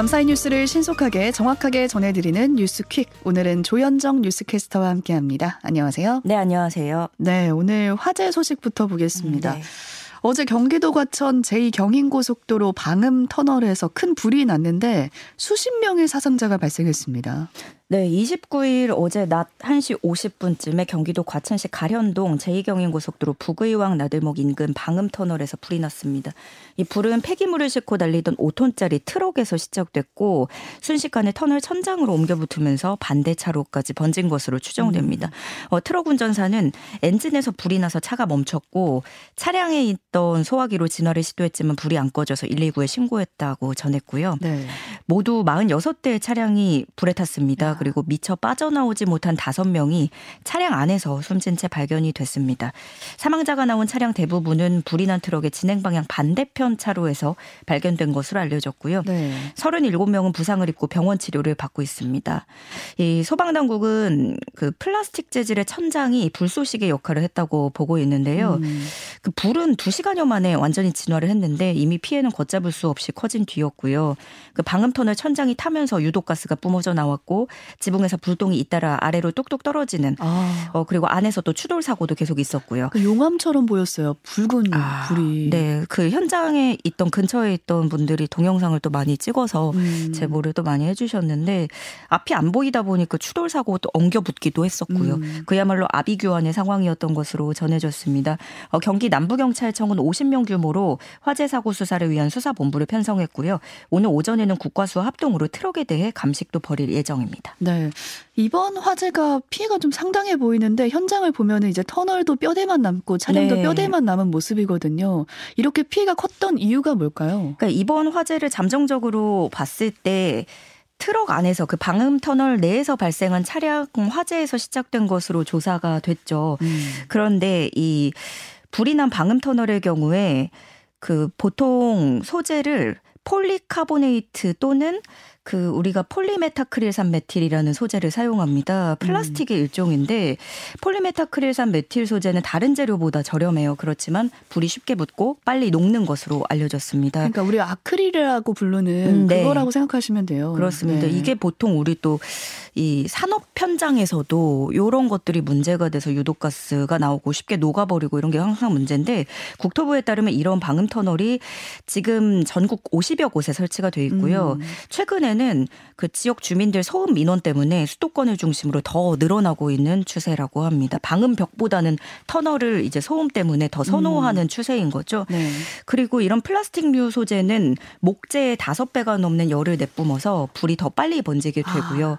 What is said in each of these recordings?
밤사이 뉴스를 신속하게 정확하게 전해드리는 뉴스퀵. 오늘은 조현정 뉴스캐스터와 함께합니다. 안녕하세요. 네, 안녕하세요. 네, 오늘 화재 소식부터 보겠습니다. 네. 어제 경기도 과천 제2경인고속도로 방음 터널에서 큰 불이 났는데 수십 명의 사상자가 발생했습니다. 네, 29일 어제 낮 1시 50분쯤에 경기도 과천시 가련동 제2경인고속도로 북의왕 나들목 인근 방음터널에서 불이 났습니다. 이 불은 폐기물을 싣고 달리던 5톤짜리 트럭에서 시작됐고 순식간에 터널 천장으로 옮겨 붙으면서 반대 차로까지 번진 것으로 추정됩니다. 음. 어, 트럭 운전사는 엔진에서 불이 나서 차가 멈췄고 차량에 있던 소화기로 진화를 시도했지만 불이 안 꺼져서 119에 신고했다고 전했고요. 네. 모두 46대의 차량이 불에 탔습니다. 그리고 미처 빠져나오지 못한 다섯 명이 차량 안에서 숨진 채 발견이 됐습니다. 사망자가 나온 차량 대부분은 불이 난 트럭의 진행 방향 반대편 차로에서 발견된 것으로 알려졌고요. 네. 37명은 부상을 입고 병원 치료를 받고 있습니다. 이 소방 당국은 그 플라스틱 재질의 천장이 불쏘시개 역할을 했다고 보고 있는데요. 음. 그 불은 2시간여 만에 완전히 진화를 했는데 이미 피해는 걷잡을 수 없이 커진 뒤였고요. 그 방음 터널 천장이 타면서 유독가스가 뿜어져 나왔고 지붕에서 불똥이 잇따라 아래로 뚝뚝 떨어지는 아. 어 그리고 안에서 또 추돌 사고도 계속 있었고요. 그 용암처럼 보였어요. 붉은 아. 불이. 네, 그 현장에 있던 근처에 있던 분들이 동영상을 또 많이 찍어서 음. 제보를 또 많이 해주셨는데 앞이 안 보이다 보니까 추돌 사고 또 엉겨 붙기도 했었고요. 음. 그야말로 아비규환의 상황이었던 것으로 전해졌습니다. 어, 경기 남부경찰청은 50명 규모로 화재 사고 수사를 위한 수사본부를 편성했고요. 오늘 오전에는 국 과수와 합동으로 트럭에 대해 감식도 벌일 예정입니다. 네. 이번 화재가 피해가 좀 상당해 보이는데 현장을 보면 이제 터널도 뼈대만 남고 차량도 네. 뼈대만 남은 모습이거든요. 이렇게 피해가 컸던 이유가 뭘까요? 그러니까 이번 화재를 잠정적으로 봤을 때 트럭 안에서 그 방음 터널 내에서 발생한 차량 화재에서 시작된 것으로 조사가 됐죠. 음. 그런데 이 불이 난 방음 터널의 경우에 그 보통 소재를 폴리카보네이트 또는 그 우리가 폴리메타크릴산 메틸이라는 소재를 사용합니다. 플라스틱의 음. 일종인데 폴리메타크릴산 메틸 소재는 다른 재료보다 저렴해요. 그렇지만 불이 쉽게 붙고 빨리 녹는 것으로 알려졌습니다. 그러니까 우리 아크릴이라고 부르는 음, 네. 그거라고 생각하시면 돼요. 그렇습니다. 네. 이게 보통 우리 또 이 산업 현장에서도 이런 것들이 문제가 돼서 유독가스가 나오고 쉽게 녹아버리고 이런 게 항상 문제인데 국토부에 따르면 이런 방음 터널이 지금 전국 50여 곳에 설치가 돼 있고요. 음. 최근에는 최근에는 그 지역 주민들 소음 민원 때문에 수도권을 중심으로 더 늘어나고 있는 추세라고 합니다. 방음벽보다는 터널을 이제 소음 때문에 더 선호하는 음. 추세인 거죠. 네. 그리고 이런 플라스틱류 소재는 목재의 다섯 배가 넘는 열을 내뿜어서 불이 더 빨리 번지게 되고요. 아.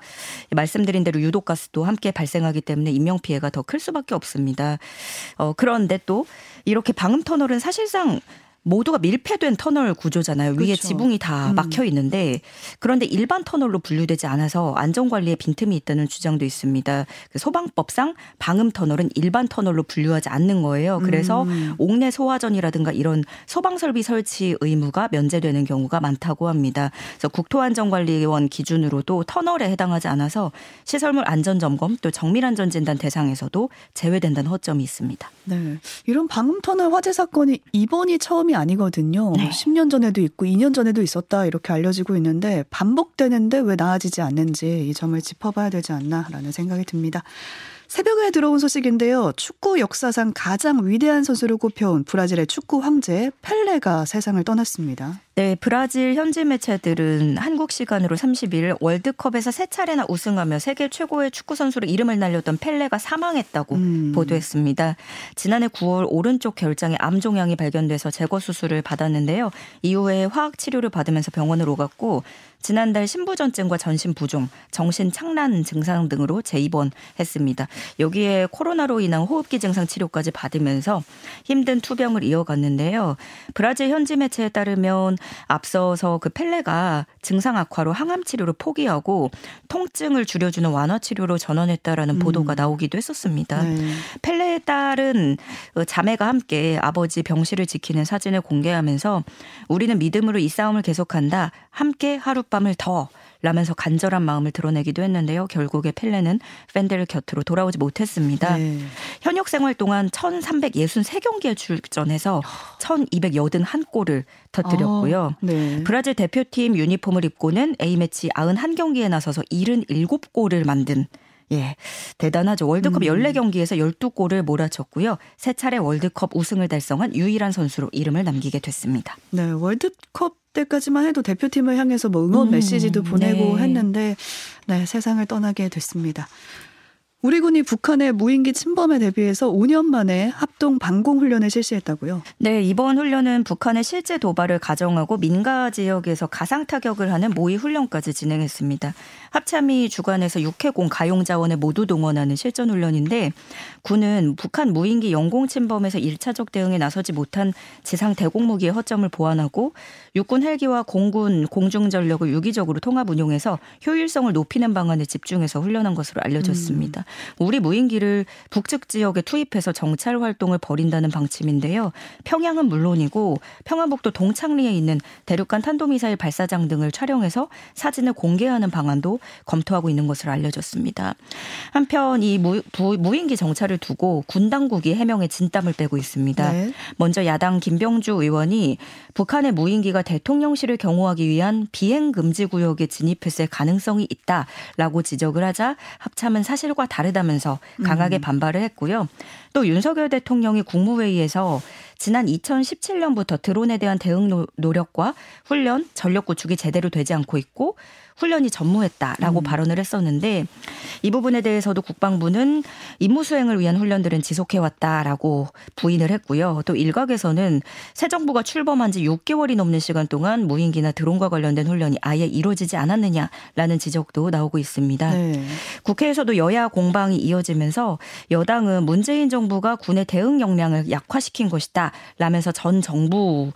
말씀드린 대로 유독가스도 함께 발생하기 때문에 인명 피해가 더 클 수밖에 없습니다. 어, 그런데 또 이렇게 방음 터널은 사실상 모두가 밀폐된 터널 구조잖아요. 그렇죠. 위에 지붕이 다 음. 막혀 있는데 그런데 일반 터널로 분류되지 않아서 안전 관리에 빈틈이 있다는 주장도 있습니다. 그 소방법상 방음 터널은 일반 터널로 분류하지 않는 거예요. 그래서 음. 옥내 소화전이라든가 이런 소방 설비 설치 의무가 면제되는 경우가 많다고 합니다. 그래서 국토안전관리원 기준으로도 터널에 해당하지 않아서 시설물 안전 점검 또 정밀 안전 진단 대상에서도 제외된다는 허점이 있습니다. 네. 이런 방음 터널 화재 사건이 이번이 처음이 처음이 아니거든요. 네. 10년 전에도 있고 2년 전에도 있었다 이렇게 알려지고 있는데 반복되는데 왜 나아지지 않는지 이 점을 짚어봐야 되지 않나라는 생각이 듭니다. 새벽에 들어온 소식인데요. 축구 역사상 가장 위대한 선수로 꼽혀온 브라질의 축구 황제 펠레가 세상을 떠났습니다. 네, 브라질 현지 매체들은 한국 시간으로 30일 월드컵에서 세 차례나 우승하며 세계 최고의 축구 선수로 이름을 날렸던 펠레가 사망했다고 음. 보도했습니다. 지난해 9월 오른쪽 결장에 암 종양이 발견돼서 제거 수술을 받았는데요. 이후에 화학 치료를 받으면서 병원을 오갔고 지난달 신부전증과 전신 부종, 정신 착란 증상 등으로 재입원했습니다. 여기에 코로나로 인한 호흡기 증상 치료까지 받으면서 힘든 투병을 이어갔는데요. 브라질 현지 매체에 따르면 앞서서 그 펠레가 증상 악화로 항암 치료를 포기하고 통증을 줄여주는 완화 치료로 전환했다라는 음. 보도가 나오기도 했었습니다. 네. 펠레의 딸은 자매가 함께 아버지 병실을 지키는 사진을 공개하면서 우리는 믿음으로 이 싸움을 계속한다. 함께 하룻밤을 더 라면서 간절한 마음을 드러내기도 했는데요. 결국에 펠레는 팬들 곁으로 돌아오지 못했습니다. 네. 현역 생활 동안 1,363경기에 출전해서 1,281골을 터뜨렸고요. 아, 네. 브라질 대표팀 유니폼을 입고는 A매치 91경기에 나서서 77골을 만든 예. 대단하죠. 월드컵 음. 14경기에서 12골을 몰아쳤고요. 세 차례 월드컵 우승을 달성한 유일한 선수로 이름을 남기게 됐습니다. 네, 월드컵 때까지만 해도 대표팀을 향해서 뭐 응원 음, 메시지도 보내고 네. 했는데 네, 세상을 떠나게 됐습니다. 우리 군이 북한의 무인기 침범에 대비해서 5년 만에 합동 방공 훈련을 실시했다고요? 네, 이번 훈련은 북한의 실제 도발을 가정하고 민가 지역에서 가상 타격을 하는 모의 훈련까지 진행했습니다. 합참이 주관해서 육해공 가용 자원을 모두 동원하는 실전 훈련인데 군은 북한 무인기 영공 침범에서 1차적 대응에 나서지 못한 지상 대공 무기의 허점을 보완하고 육군 헬기와 공군 공중 전력을 유기적으로 통합 운용해서 효율성을 높이는 방안에 집중해서 훈련한 것으로 알려졌습니다. 음. 우리 무인기를 북측 지역에 투입해서 정찰 활동을 벌인다는 방침인데요. 평양은 물론이고 평안북도 동창리에 있는 대륙간 탄도미사일 발사장 등을 촬영해서 사진을 공개하는 방안도 검토하고 있는 것으로 알려졌습니다. 한편 이 무, 부, 무인기 정찰을 두고 군 당국이 해명에 진땀을 빼고 있습니다. 네. 먼저 야당 김병주 의원이 북한의 무인기가 대통령실을 경호하기 위한 비행 금지 구역에 진입했을 가능성이 있다라고 지적을 하자 합참은 사실과 다 르다면서 강하게 음. 반발을 했고요. 또 윤석열 대통령이 국무회의에서 지난 2017년부터 드론에 대한 대응 노력과 훈련, 전력 구축이 제대로 되지 않고 있고 훈련이 전무했다라고 음. 발언을 했었는데 이 부분에 대해서도 국방부는 임무 수행을 위한 훈련들은 지속해왔다라고 부인을 했고요. 또 일각에서는 새 정부가 출범한 지 6개월이 넘는 시간 동안 무인기나 드론과 관련된 훈련이 아예 이루어지지 않았느냐라는 지적도 나오고 있습니다. 네. 국회에서도 여야 공방이 이어지면서 여당은 문재인 정부가 군의 대응 역량을 약화시킨 것이다 라면서 전 정부로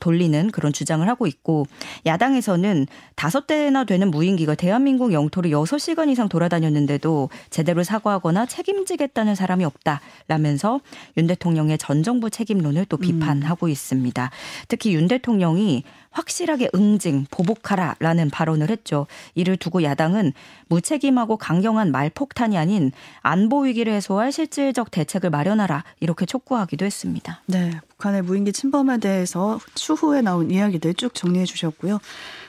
돌리는 그런 주장을 하고 있고 야당에서는 다섯 대 차례나 되는 무인기가 대한민국 영토를 6시간 이상 돌아다녔는데도 제대로 사과하거나 책임지겠다는 사람이 없다라면서 윤 대통령의 전 정부 책임론을 또 비판하고 음. 있습니다. 특히 윤 대통령이 확실하게 응징, 보복하라라는 발언을 했죠. 이를 두고 야당은 무책임하고 강경한 말폭탄이 아닌 안보 위기를 해소할 실질적 대책을 마련하라 이렇게 촉구하기도 했습니다. 네, 북한의 무인기 침범에 대해서 추후에 나온 이야기들 쭉 정리해 주셨고요.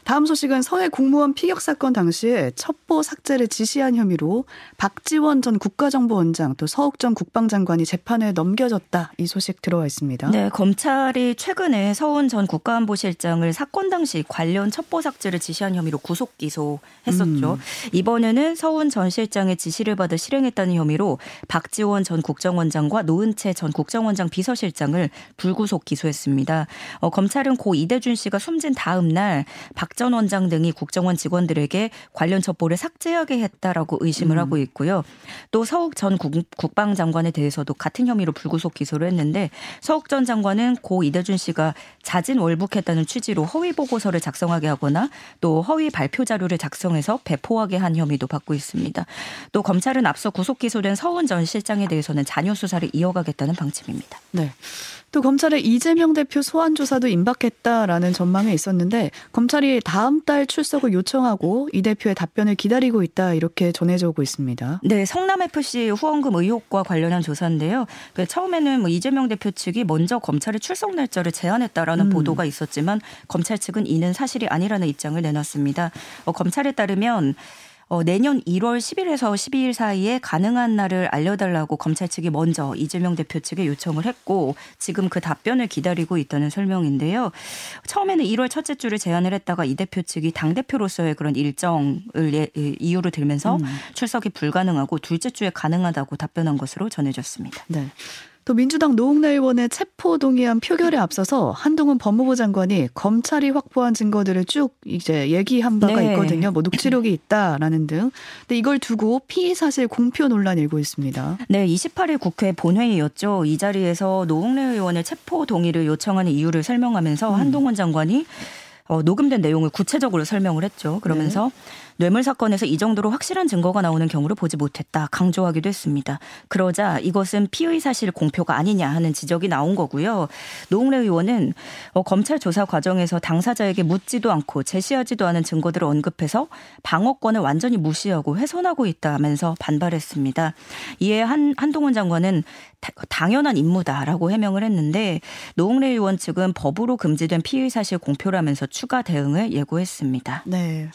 다음 소식은 서해 공무원 피격 사건 당시에 첩보 삭제를 지시한 혐의로 박지원 전 국가정보원장 또 서욱 전 국방장관이 재판에 넘겨졌다 이 소식 들어와 있습니다. 네, 검찰이 최근에 서훈 전 국가안보실장을 사건 당시 관련 첩보 삭제를 지시한 혐의로 구속 기소했었죠. 음. 이번에는 서훈 전 실장의 지시를 받아 실행했다는 혐의로 박지원 전 국정원장과 노은채 전 국정원장 비서실장을 불구속 기소했습니다. 어, 검찰은 고 이대준 씨가 숨진 다음 날 박 전 원장 등이 국정원 직원들에게 관련 첩보를 삭제하게 했다라고 의심을 음. 하고 있고요. 또 서욱 전 국, 방장관에 대해서도 같은 혐의로 불구속 기소를 했는데 서욱 전 장관은 고 이대준 씨가 자진 월북했다는 취지로 허위 보고서를 작성하게 하거나 또 허위 발표 자료를 작성해서 배포하게 한 혐의도 받고 있습니다. 또 검찰은 앞서 구속 기소된 서훈 전 실장에 대해서는 자녀 수사를 이어가겠다는 방침입니다. 네. 또 검찰의 이재명 대표 소환 조사도 임박했다라는 전망이 있었는데 검찰이 다음 달 출석을 요청하고 이 대표의 답변을 기다리고 있다 이렇게 전해져 오고 있습니다. 네, 성남 FC 후원금 의혹과 관련한 조사인데요. 그 처음에는 뭐 이재명 대표 측이 먼저 검찰의 출석 날짜를 제안했다라는 음. 보도가 있었지만 검찰 측은 이는 사실이 아니라는 입장을 내놨습니다. 어, 검찰에 따르면 어, 내년 1월 10일에서 12일 사이에 가능한 날을 알려달라고 검찰 측이 먼저 이재명 대표 측에 요청을 했고 지금 그 답변을 기다리고 있다는 설명인데요. 처음에는 1월 첫째 주를 제안을 했다가 이 대표 측이 당 대표로서의 그런 일정을 예, 이유로 들면서 음. 출석이 불가능하고 둘째 주에 가능하다고 답변한 것으로 전해졌습니다. 네. 또 민주당 노웅래 의원의 체포 동의안 표결에 앞서서 한동훈 법무부 장관이 검찰이 확보한 증거들을 쭉 이제 얘기한 바가 네. 있거든요. 뭐 녹취록이 있다라는 등. 근데 이걸 두고 피의 사실 공표 논란 일고 있습니다. 네, 28일 국회 본회의였죠. 이 자리에서 노웅래 의원의 체포 동의를 요청하는 이유를 설명하면서 음. 한동훈 장관이 어, 녹음된 내용을 구체적으로 설명을 했죠. 그러면서 네. 뇌물 사건에서 이 정도로 확실한 증거가 나오는 경우를 보지 못했다 강조하기도 했습니다. 그러자 이것은 피의 사실 공표가 아니냐 하는 지적이 나온 거고요. 노웅래 의원은 어, 검찰 조사 과정에서 당사자에게 묻지도 않고 제시하지도 않은 증거들을 언급해서 방어권을 완전히 무시하고 훼손하고 있다면서 반발했습니다. 이에 한 한동훈 장관은 당연한 임무다라고 해명을 했는데 노웅래 의원 측은 법으로 금지된 피의 사실 공표라면서 추가 대응을 예고했습니다. 네.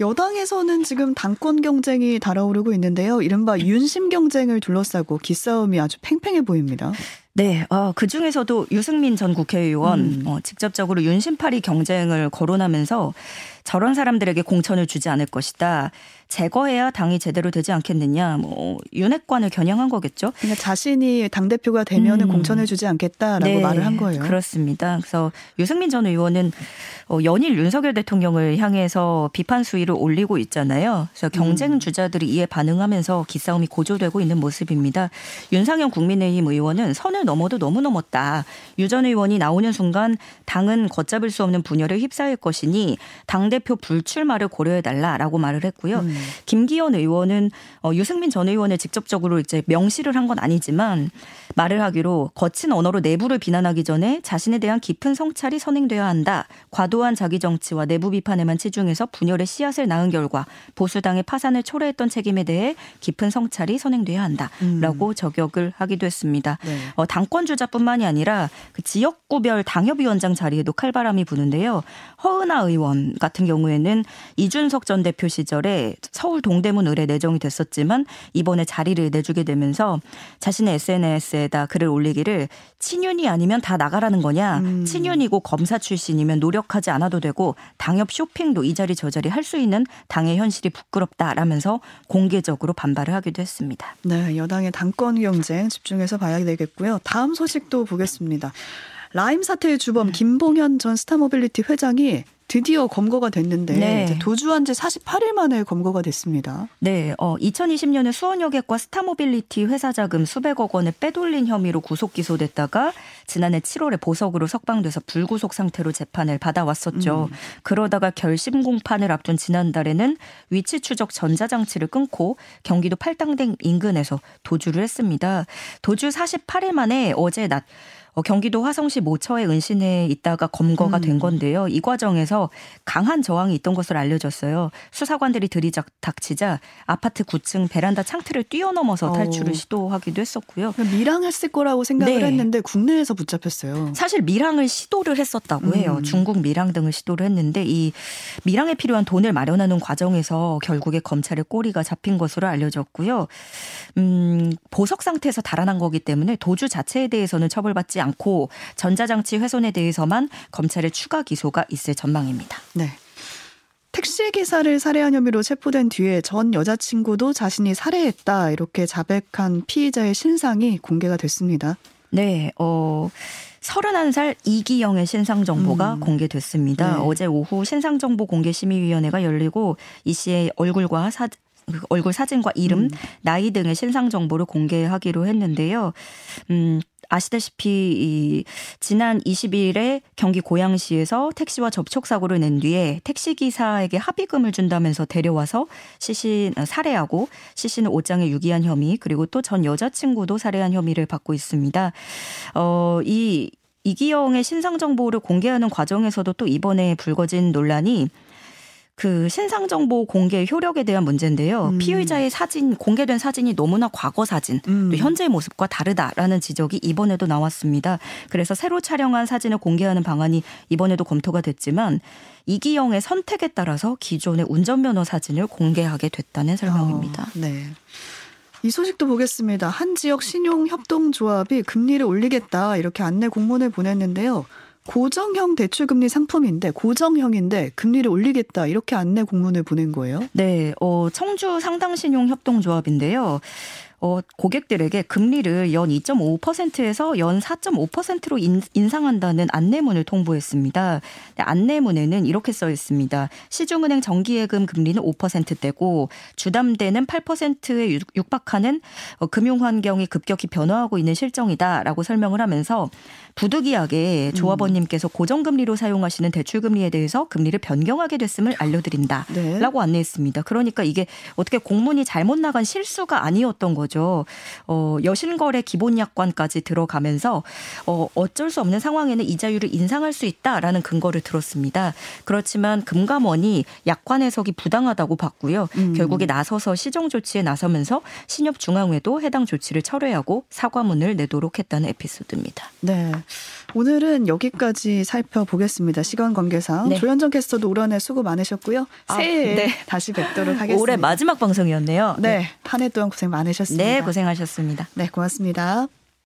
여당에서는 지금 당권 경쟁이 달아오르고 있는데요. 이른바 윤심 경쟁을 둘러싸고 기싸움이 아주 팽팽해 보입니다. 네, 어, 그 중에서도 유승민 전 국회의원 음. 어, 직접적으로 윤심파리 경쟁을 거론하면서 저런 사람들에게 공천을 주지 않을 것이다. 제거해야 당이 제대로 되지 않겠느냐. 뭐 윤핵관을 겨냥한 거겠죠. 그러니까 자신이 당 대표가 되면은 음. 공천을 주지 않겠다라고 네, 말을 한 거예요. 그렇습니다. 그래서 유승민 전 의원은 어, 연일 윤석열 대통령을 향해서 비판 수위를 올리고 있잖아요. 그래서 경쟁 음. 주자들이 이에 반응하면서 기싸움이 고조되고 있는 모습입니다. 윤상현 국민의힘 의원은 선을 넘어도 너무 넘었다. 유 전 의원이 나오는 순간 당은 걷잡을 수 없는 분열에 휩싸일 것이니 당 대표 불출마를 고려해 달라라고 말을 했고요. 음. 김기현 의원은 어, 유승민 전 의원을 직접적으로 이제 명시를 한 건 아니지만 말을 하기로 거친 언어로 내부를 비난하기 전에 자신에 대한 깊은 성찰이 선행돼야 한다. 과도한 자기 정치와 내부 비판에만 치중해서 분열의 씨앗을 낳은 결과 보수당의 파산을 초래했던 책임에 대해 깊은 성찰이 선행돼야 한다라고 음. 저격을 하기도 했습니다. 네. 어, 당권 주자뿐만이 아니라 그 지역구별 당협위원장 자리에도 칼바람이 부는데요. 허은하 의원 같은 경우에는 이준석 전 대표 시절에 서울 동대문 을에 내정이 됐었지만 이번에 자리를 내주게 되면서 자신의 SNS에다 글을 올리기를 친윤이 아니면 다 나가라는 거냐. 음. 친윤이고 검사 출신이면 노력하지 않아도 되고 당협 쇼핑도 이 자리 저 자리 할 수 있는 당의 현실이 부끄럽다라면서 공개적으로 반발을 하기도 했습니다. 네, 여당의 당권 경쟁 집중해서 봐야 되겠고요. 다음 소식도 보겠습니다. 라임 사태의 주범 네. 김봉현 전 스타모빌리티 회장이 드디어 검거가 됐는데 네. 도주한 지 48일 만에 검거가 됐습니다. 네, 어, 2020년에 수원여객과 스타모빌리티 회사 자금 수백억 원을 빼돌린 혐의로 구속 기소됐다가 지난해 7월에 보석으로 석방돼서 불구속 상태로 재판을 받아왔었죠. 음. 그러다가 결심 공판을 앞둔 지난달에는 위치 추적 전자장치를 끊고 경기도 팔당댐 인근에서 도주를 했습니다. 도주 48일 만에 어제 낮 어, 경기도 화성시 모처에 은신해 있다가 검거가 음. 된 건데요. 이 과정에서 강한 저항이 있던 것으로 알려졌어요. 수사관들이 들이닥치자 아파트 9층 베란다 창틀을 뛰어넘어서 탈출을 오. 시도하기도 했었고요. 밀항했을 거라고 생각을 네. 했는데 국내에서 붙잡혔어요. 사실 밀항을 시도를 했었다고 해요. 음. 중국 밀항 등을 시도를 했는데 이 밀항에 필요한 돈을 마련하는 과정에서 결국에 검찰의 꼬리가 잡힌 것으로 알려졌고요. 음, 보석 상태에서 달아난 거기 때문에 도주 자체에 대해서는 처벌받지 않고 전자장치 훼손에 대해서만 검찰의 추가 기소가 있을 전망입니다. 네. 택시 기사를 살해한 혐의로 체포된 뒤에 전 여자친구도 자신이 살해했다 이렇게 자백한 피의자의 신상이 공개가 됐습니다. 네, 어. 31살 이기영의 신상 정보가 음. 공개됐습니다. 네. 어제 오후 신상 정보 공개 심의위원회가 열리고 이 씨의 얼굴과 사, 그 얼굴 사진과 이름, 음. 나이 등의 신상 정보를 공개하기로 했는데요. 음, 아시다시피 이 지난 20일에 경기 고양시에서 택시와 접촉 사고를 낸 뒤에 택시 기사에게 합의금을 준다면서 데려와서 시신 어, 살해하고 시신을 옷장에 유기한 혐의 그리고 또 전 여자친구도 살해한 혐의를 받고 있습니다. 어, 이 이기영의 신상 정보를 공개하는 과정에서도 또 이번에 불거진 논란이 그 신상 정보 공개 효력에 대한 문제인데요. 음. 피의자의 사진 공개된 사진이 너무나 과거 사진, 음. 또 현재의 모습과 다르다라는 지적이 이번에도 나왔습니다. 그래서 새로 촬영한 사진을 공개하는 방안이 이번에도 검토가 됐지만 이기영의 선택에 따라서 기존의 운전면허 사진을 공개하게 됐다는 설명입니다. 어, 네. 이 소식도 보겠습니다. 한 지역 신용협동조합이 금리를 올리겠다 이렇게 안내 공문을 보냈는데요. 고정형 대출금리 상품인데 고정형인데 금리를 올리겠다 이렇게 안내 공문을 보낸 거예요? 네, 어, 청주 상당신용협동조합인데요. 어, 고객들에게 금리를 연 2.5%에서 연 4.5%로 인, 인상한다는 안내문을 통보했습니다. 안내문에는 이렇게 써 있습니다. 시중은행 정기예금 금리는 5%대고 주담대는 8%에 육박하는 어, 금융 환경이 급격히 변화하고 있는 실정이다라고 설명을 하면서 부득이하게 조합원님께서 고정금리로 사용하시는 대출금리에 대해서 금리를 변경하게 됐음을 알려드린다라고 네. 안내했습니다. 그러니까 이게 어떻게 공문이 잘못 나간 실수가 아니었던 거죠. 어, 여신거래 기본 약관까지 들어가면서 어, 어쩔 수 없는 상황에는 이자율을 인상할 수 있다라는 근거를 들었습니다. 그렇지만 금감원이 약관 해석이 부당하다고 봤고요. 음. 결국에 나서서 시정 조치에 나서면서 신협중앙회도 해당 조치를 철회하고 사과문을 내도록 했다는 에피소드입니다. 네. 오늘은 여기까지 살펴보겠습니다. 시간 관계상 네. 조현정 캐스터도 올 한해 수고 많으셨고요. 아, 새해에 네. 다시 뵙도록 하겠습니다. 올해 마지막 방송이었네요. 네, 한 해 동안 고생 많으셨습니다. 네, 고생하셨습니다. 네, 고맙습니다.